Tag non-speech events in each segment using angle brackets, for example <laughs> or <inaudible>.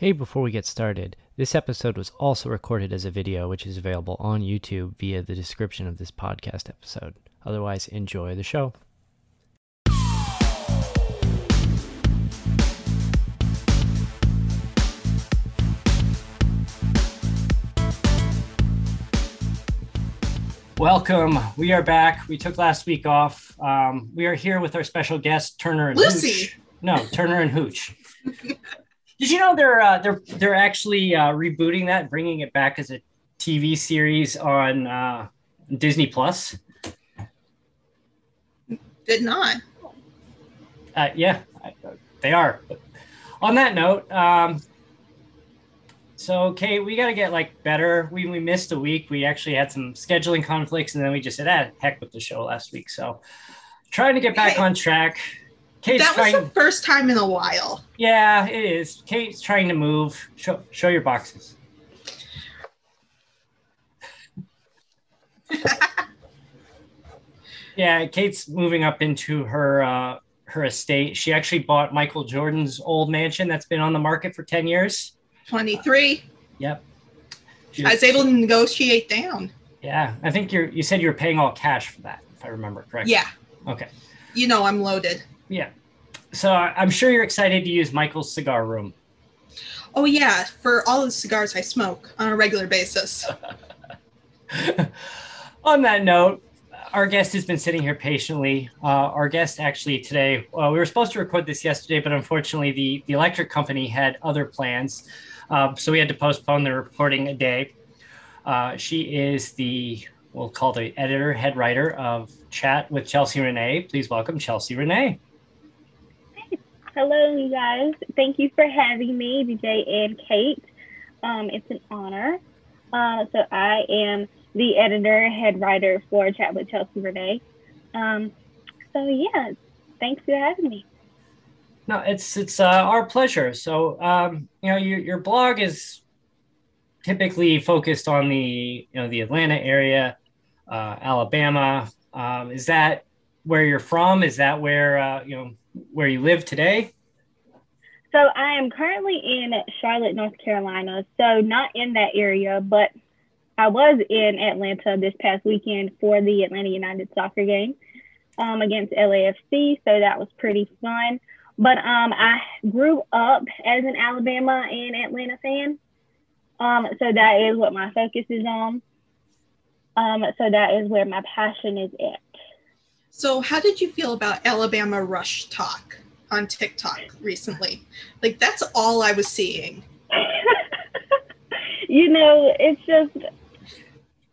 Hey, before we get started, this episode was also recorded as a video, which is available on YouTube via the description of this podcast episode. Otherwise, enjoy the show. Welcome. We are back. We took last week off. Um, we are here with our special guest, Turner and Lucy. Hooch. No, Turner and Hooch. <laughs> Did you know they're uh, they're they're actually uh, rebooting that, bringing it back as a TV series on uh, Disney Plus? Did not. Uh, yeah, they are. But on that note, um, so okay, we got to get like better. We we missed a week. We actually had some scheduling conflicts, and then we just said, "Ah, heck with the show last week." So trying to get back Hey. on track. Kate's that was trying. the first time in a while. Yeah, it is. Kate's trying to move. Show show your boxes. <laughs> yeah, Kate's moving up into her uh, her estate. She actually bought Michael Jordan's old mansion that's been on the market for ten years. 23. Yep. She I was able to negotiate down. Yeah, I think you're. You said you were paying all cash for that, if I remember correctly. Yeah. Okay. You know I'm loaded. Yeah. So I'm sure you're excited to use Michael's cigar room. Oh, yeah. For all the cigars I smoke on a regular basis. <laughs> On that note, our guest has been sitting here patiently. Uh, our guest actually today, uh, we were supposed to record this yesterday, but unfortunately, the, the electric company had other plans. Uh, so we had to postpone the recording a day. Uh, she is the, we'll call the editor, head writer of Chat with Chelsea Renee. Please welcome Chelsea Renee. Hello, you guys. Thank you for having me, DJ and Kate. Um, it's an honor. Uh, so I am the editor, head writer for Chat with Chelsea Renee. Um, so yeah, thanks for having me. No, it's it's uh, our pleasure. So, um, you know, your your blog is typically focused on the you know the Atlanta area, uh, Alabama. Um, is that where you're from? Is that where uh, you know where you live today? So I am currently in Charlotte, North Carolina. So not in that area, but I was in Atlanta this past weekend for the Atlanta United soccer game um, against LAFC. So that was pretty fun. But um, I grew up as an Alabama and Atlanta fan. Um, so that is what my focus is on. Um, so that is where my passion is at. So, how did you feel about Alabama Rush Talk on TikTok recently? Like, that's all I was seeing. <laughs> you know, it's just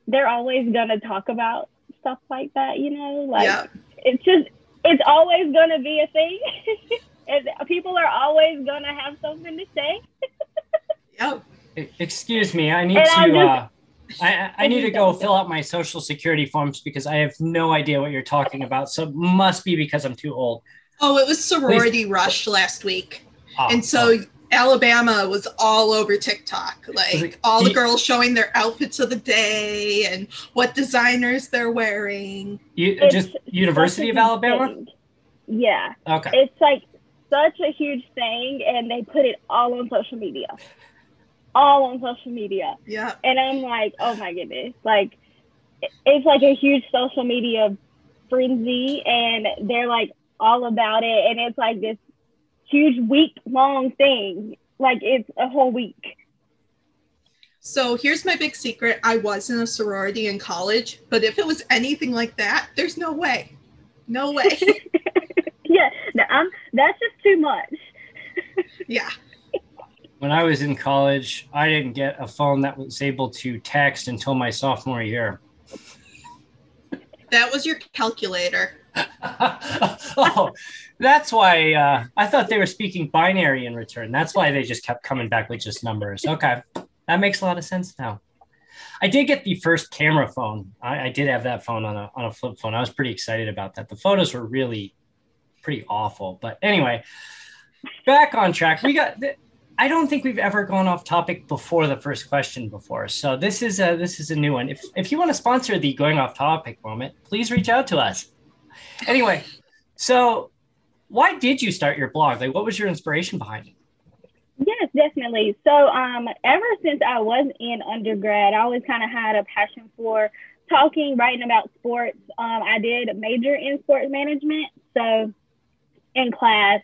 they're always gonna talk about stuff like that, you know, like yeah. it's just it's always gonna be a thing. <laughs> and people are always gonna have something to say. <laughs> Yep. Excuse me, I need And I to. just- Uh, I, I- I need to go fill out my social security forms because I have no idea what you're talking about. So it must be because I'm too old. Oh, it was sorority rush last week. Oh, and so oh. Alabama was all over TikTok. Like it- all the you- girls showing their outfits of the day and what designers they're wearing. You, It's just University of Alabama? thing. Yeah, Okay. it's like such a huge thing, and they put it all on social media, all on social media. Yeah. and I'm like, oh my goodness, like it's like a huge social media frenzy, and they're like all about it, and it's like this huge week long thing, like it's a whole week. So here's my big secret. I was in a sorority in college, but if it was anything like that, there's no way. No way. <laughs> yeah, no, I'm, that's just too much. yeah. When I was in college, I didn't get a phone that was able to text until my sophomore year. That was your calculator. <laughs> oh, that's why uh, I thought they were speaking binary in return. That's why they just kept coming back with just numbers. Okay, that makes a lot of sense now. I did get the first camera phone. I, I did have that phone on a on a flip phone. I was pretty excited about that. The photos were really pretty awful. But anyway, back on track. We got. th- I don't think we've ever gone off topic before the first question before. So this is a this is a new one. If if you want to sponsor the going off topic moment, please reach out to us. Anyway, so why did you start your blog? Like, what was your inspiration behind it? Yes, definitely. So, um, ever since I was in undergrad, I always kind of had a passion for talking, writing about sports. Um, I did major in sports management. So, in class,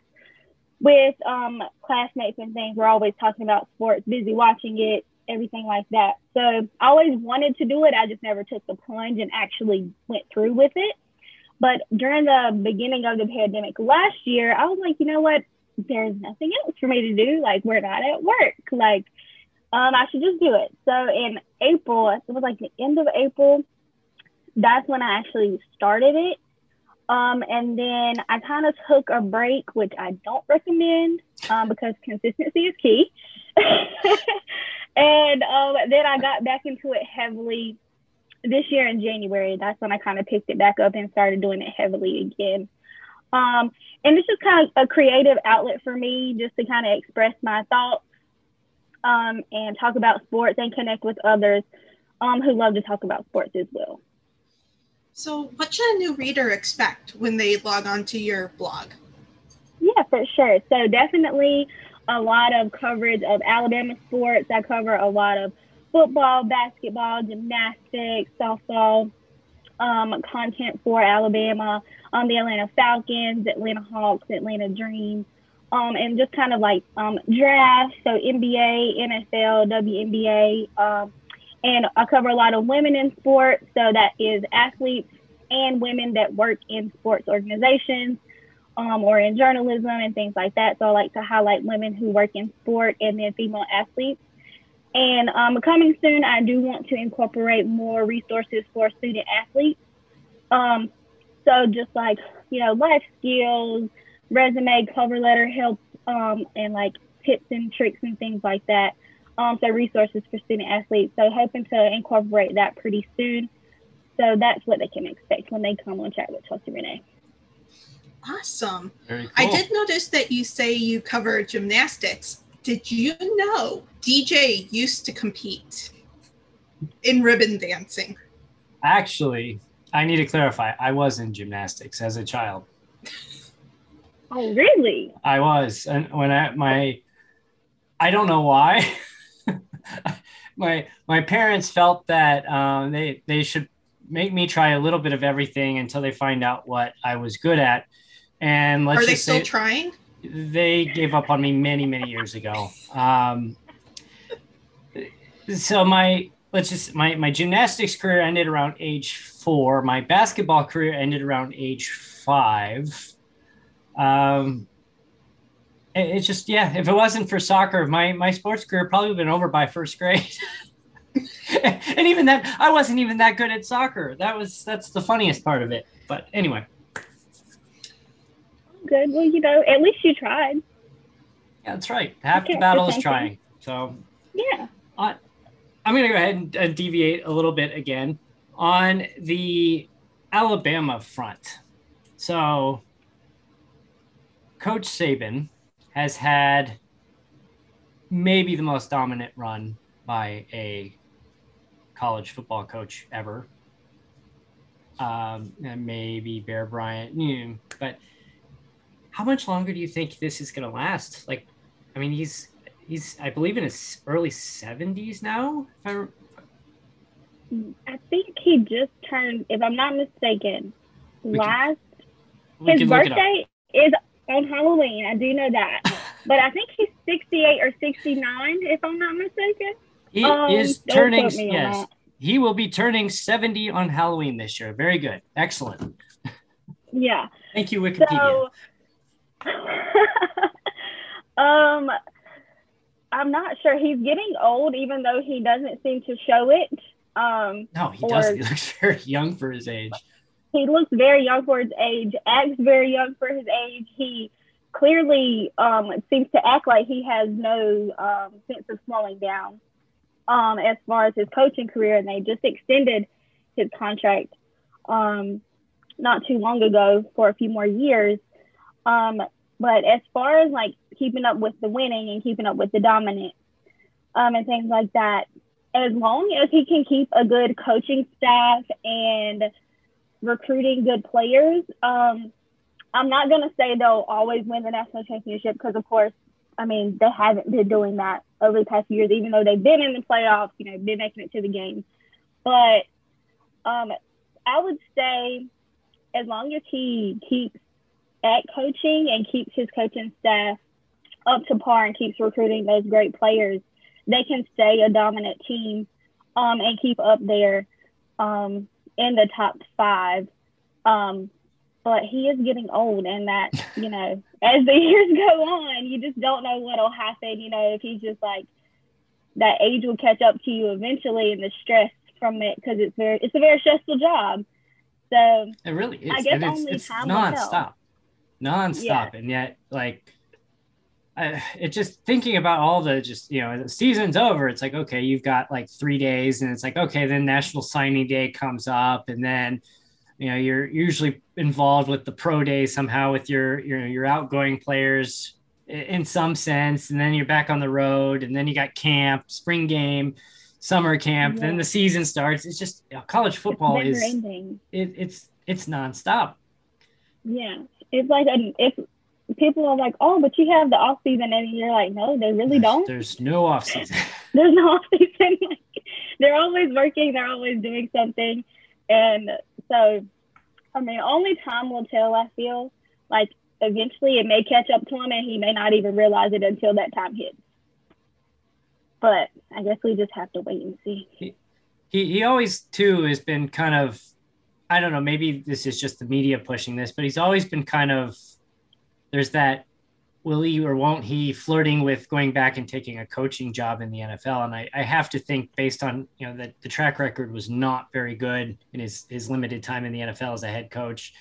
with um, classmates and things, we're always talking about sports, busy watching it, everything like that. So, I always wanted to do it. I just never took the plunge and actually went through with it. But during the beginning of the pandemic last year, I was like, you know what? there's nothing else for me to do. Like we're not at work. Like um, I should just do it. So in April, it was like the end of April. That's when I actually started it. Um, and then I kind of took a break, which I don't recommend um, because consistency is key. <laughs> and um, then I got back into it heavily this year in January. That's when I kind of picked it back up and started doing it heavily again. Um, and it's just kind of a creative outlet for me just to kind of express my thoughts um, and talk about sports and connect with others um, who love to talk about sports as well. So, what should a new reader expect when they log on to your blog? Yeah, for sure. So definitely a lot of coverage of Alabama sports. I cover a lot of football, basketball, gymnastics, softball um, content for Alabama, um, the Atlanta Falcons, Atlanta Hawks, Atlanta Dreams, um, and just kind of like um, drafts. So NBA, NFL, WNBA, um, and I cover a lot of women in sports. So that is athletes and women that work in sports organizations um, or in journalism and things like that. So I like to highlight women who work in sport and then female athletes. And um, coming soon, I do want to incorporate more resources for student athletes. Um, so just like, you know, life skills, resume, cover letter help, um, and like tips and tricks and things like that. Um, so resources for student athletes. So hoping to incorporate that pretty soon. So that's what they can expect when they come on chat with Chelsea Renee. Awesome. Very cool. I did notice that you say you cover gymnastics. Did you know DJ used to compete in ribbon dancing? Actually, I need to clarify. I was in gymnastics as a child. Oh, really? I was, and when I my, I don't know why. <laughs> <laughs> my my parents felt that um, they they should make me try a little bit of everything until they find out what I was good at. And let's Are they still trying? they gave up on me many many years ago. Um, so my let's just my my gymnastics career ended around age four. My basketball career ended around age five. Um, it's just yeah. If it wasn't for soccer, my my sports career probably would have been over by first grade. <laughs> and even then, I wasn't even that good at soccer. That was that's the funniest part of it. But anyway, Good. Well, you know, at least you tried. yeah, that's right. Half the battle is trying. So Yeah. I'm going to go ahead and uh, deviate a little bit again on the Alabama front. So, Coach Saban has had maybe the most dominant run by a college football coach ever. Um, and maybe Bear Bryant, you know, but how much longer do you think this is going to last? Like, I mean, he's he's I believe in his early seventies now. If I, I think he just turned, if I'm not mistaken, can- last his can up. birthday is on Halloween. I do know that, but I think he's 68 or 69, if I'm not mistaken. He Um, is turning. quote me on Yes, he will be turning seventy on Halloween this year. Very good, excellent. Yeah. Thank you, Wikipedia. So, <laughs> um, I'm not sure. He's getting old, even though he doesn't seem to show it. Um, no, he or- doesn't. He looks very young for his age. He looks very young for his age, acts very young for his age. He clearly um, seems to act like he has no um, sense of slowing down um, as far as his coaching career. And they just extended his contract um, not too long ago for a few more years. Um, but as far as like keeping up with the winning and keeping up with the dominance um, and things like that, as long as he can keep a good coaching staff and recruiting good players. Um, I'm not going to say they'll always win the national championship because, of course, I mean, they haven't been doing that over the past years, even though they've been in the playoffs, you know, been making it to the game. But um, I would say as long as he keeps at coaching and keeps his coaching staff up to par and keeps recruiting those great players, they can stay a dominant team um, and keep up there um, in the top five. Um, but he is getting old, and that <laughs> you know, as the years go on, you just don't know what'll happen. You know, if he's just like that age will catch up to you eventually, and the stress from it because it's very it's a very stressful job. So It really is. I guess it's, only it's time tell. nonstop, nonstop, and yet like. I, it just thinking about all the just you know the season's over it's like okay you've got like three days and it's like okay then national signing day comes up and then you know you're usually involved with the pro day somehow with your your your outgoing players in some sense. And then you're back on the road and then you got camp spring game summer camp then the season starts. It's just you know, college football it's is it, it's it's nonstop. Yeah, it's like a, if people are like, oh, but you have the off season, and you're like, no, they really don't. there's no off season <laughs> there's no off season. <laughs> Like, they're always working. They're always doing something, and so, I mean, only time will tell. I feel like eventually it may catch up to him, and he may not even realize it until that time hits. But I guess we just have to wait and see. he he always too has been kind of I don't know, maybe this is just the media pushing this, but he's always been kind of there's that will he or won't he flirting with going back and taking a coaching job in the NFL. And I, I have to think based on, you know, that the track record was not very good in his, his limited time in the NFL as a head coach.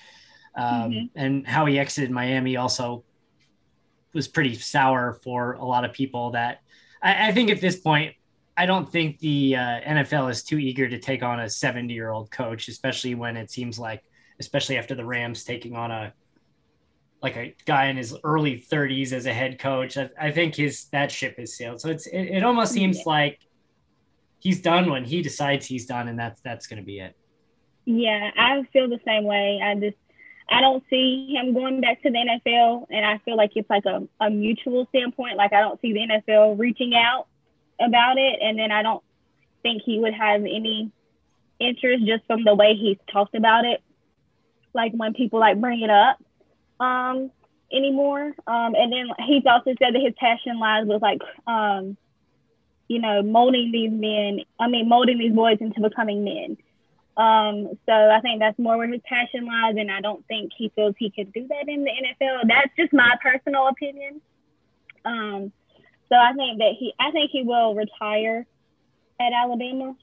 Um, Mhm. and how he exited Miami also was pretty sour for a lot of people that I, I think at this point, I don't think the uh, NFL is too eager to take on a 70 year old coach, especially when it seems like, especially after the Rams taking on a like a guy in his early 30s as a head coach. I, I think his that ship has sailed. So it's it, it almost seems Yeah. like he's done when he decides he's done, and that's that's going to be it. Yeah, I feel the same way. I just I don't see him going back to the NFL, and I feel like it's like a, a mutual standpoint. Like I don't see the NFL reaching out about it, and then I don't think he would have any interest just from the way he's talked about it. Like when people like bring it up um, anymore, um, and then he's also said that his passion lies with like um, you know molding these men. I mean, molding these boys into becoming men. Um, so I think that's more where his passion lies, and I don't think he feels he could do that in the NFL. That's just my personal opinion. Um, so I think that he, I think he will retire at Alabama.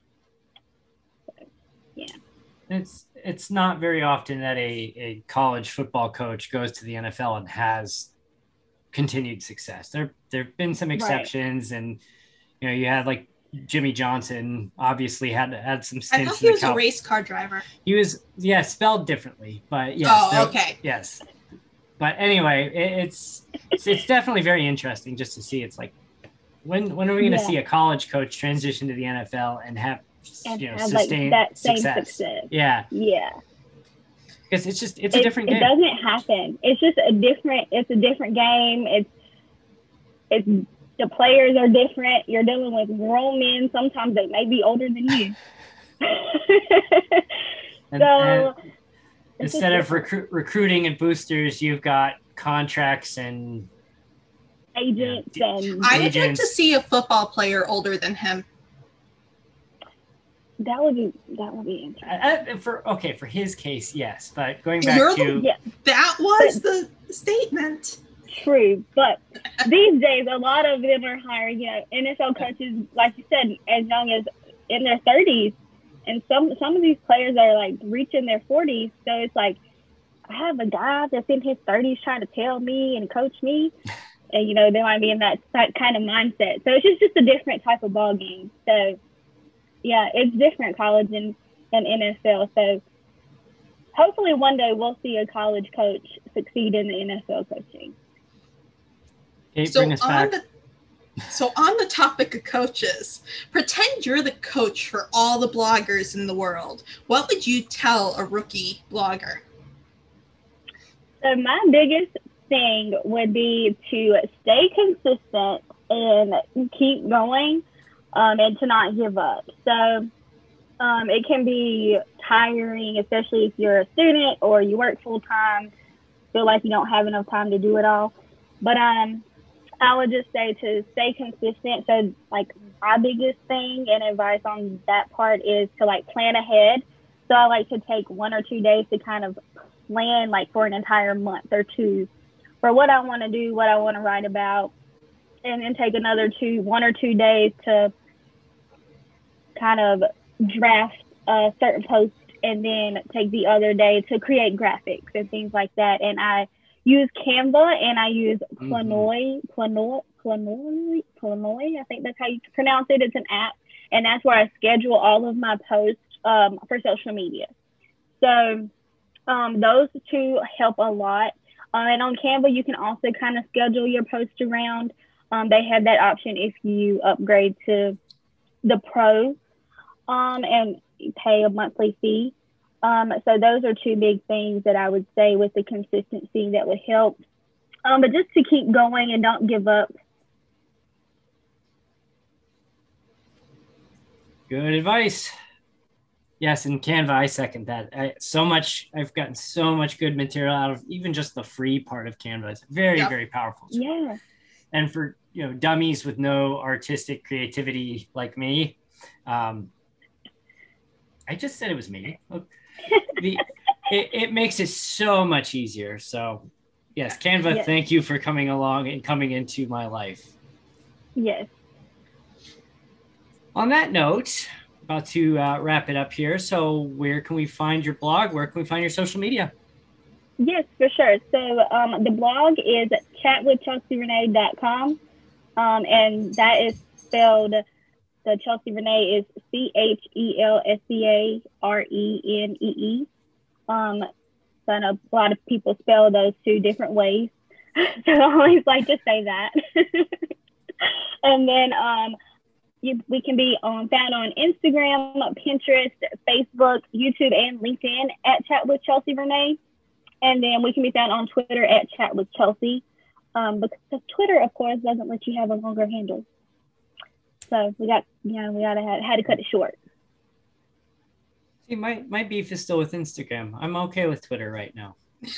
It's it's not very often that a, a college football coach goes to the NFL and has continued success. There there've been some exceptions, and you know you had like Jimmy Johnson obviously had had some stints. I thought he was a race car driver. He was yeah spelled differently, but yes. oh, there- okay. Yes, but anyway, it, it's, it's it's definitely very interesting just to see. It's like when when are we going to Yeah. see a college coach transition to the NFL and have And you know have like that same success? success. Yeah, Yeah. because it's just it's a it, different it doesn't happen. It's just a different. It's a different game. It's it's the players are different. You're dealing with grown men. Sometimes they may be older than you. <laughs> <laughs> And- so and instead of different. recru- recruiting and boosters, you've got contracts and agents Yeah. and I would like to see a football player older than him. That would be that would be interesting. uh, for okay for his case, yes. But going back You're the- to Yeah. That was the statement. True, but these days a lot of them are hiring, you know, NFL coaches, like you said, as young as in their thirties, and some some of these players are like reaching their forties. So it's like I have a guy that's in his thirties trying to tell me and coach me, <laughs> and you know they might be in that, that kind of mindset. So it's just just a different type of ball game. So yeah, it's different college and and NFL. So hopefully one day we'll see a college coach succeed in the NFL coaching. Kate, So bring us on back. the so on the topic of coaches, pretend you're the coach for all the bloggers in the world. What would you tell a rookie blogger? So my biggest thing would be to stay consistent and keep going, um, and to not give up. So um, it can be tiring, especially if you're a student or you work full time, feel like you don't have enough time to do it all. But um, I would just say to stay consistent. So like my biggest thing and advice on that part is to like plan ahead. So I like to take one or two days to kind of plan like for an entire month or two for what I want to do, what I want to write about, and then take another two, one or two days to kind of draft a certain post and then take the other day to create graphics and things like that. And I use Canva and I use. Planoy, Planoy, Planoy, Planoy. I think that's how you pronounce it. It's an app, and that's where I schedule all of my posts um, for social media. So um, those two help a lot. Um, and on Canva, you can also kind of schedule your post around. Um, they have that option if you upgrade to the Pro um, and pay a monthly fee. Um, so those are two big things that I would say with the consistency that would help. Um, but just to keep going and don't give up. Good advice. Yes, and Canva, I second that. I, so much, I've gotten so much good material out of even just the free part of Canva. It's very, very powerful. tool. Yeah. And for you know dummies with no artistic creativity like me, um, I just said it was me. The, it, it makes it so much easier. So, yes, Canva, Yes. thank you for coming along and coming into my life. Yes. On that note, about to uh, wrap it up here. So, where can we find your blog? Where can we find your social media? Yes, for sure. So um, the blog is chatwithchelsearenee.com. Um, and that is spelled, the Chelsea Renee is C H E L S C A R E N E E. Um, so I know a lot of people spell those two different ways. <laughs> so I always like to say that. <laughs> and then um, you, we can be found on Instagram, Pinterest, Facebook, YouTube, and LinkedIn at Chat with Chelsea Renee. And then we can be found on Twitter at Chat with Chelsea. Um, because Twitter, of course, doesn't let you have a longer handle. So we got, yeah, we gotta had, had to cut it short. See, my, my beef is still with Instagram. I'm okay with Twitter right now. <laughs>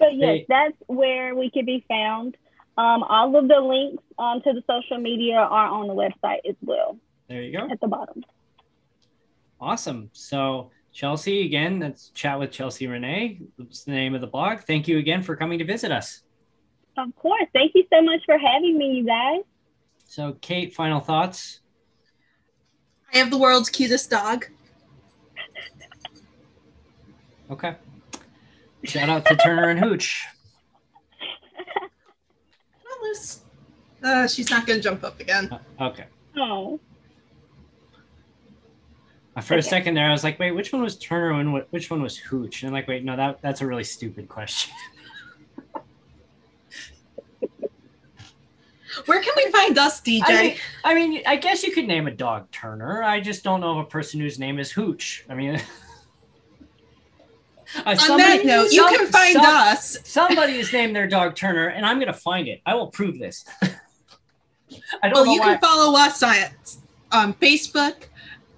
But yes, that's where we can be found. Um, all of the links um, to the social media are on the website as well There you go. at the bottom. Awesome. So, Chelsea, again, that's Chat with Chelsea Renee. That's the name of the blog. Thank you again for coming to visit us. Of course. Thank you so much for having me, you guys. So, Kate, final thoughts? I have the world's cutest dog. Okay. Shout out to Turner and Hooch. Well, Liz. Uh, she's not going to jump up again. Uh, okay. Oh, Uh, For a second there, I was like, wait, which one was Turner and which one was Hooch? And I'm like, wait, no, that that's a really stupid question. <laughs> Where can we find us, DJ? I mean, I mean, I guess you could name a dog Turner. I just don't know of a person whose name is Hooch. I mean, uh, On that note, you some- can find some- us. Somebody has named their dog Turner, and I'm going to find it. I will prove this. <laughs> I don't Well, know you why. can follow us on um, Facebook,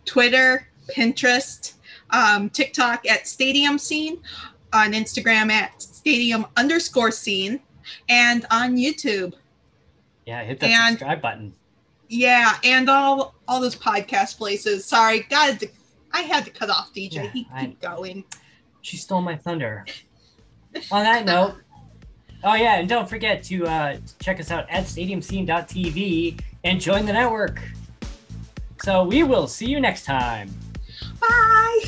Twitter, Pinterest, um, TikTok at Stadium Scene, on Instagram at Stadium underscore Scene, and on YouTube. Yeah, hit that and- subscribe button. Yeah, and all all those podcast places. Sorry, got to, I had to cut off DJ. Yeah, he I- keep going. She stole my thunder. <laughs> On that note, oh yeah, and don't forget to uh, check us out at stadiumscene.tv and join the network. So we will see you next time. Bye.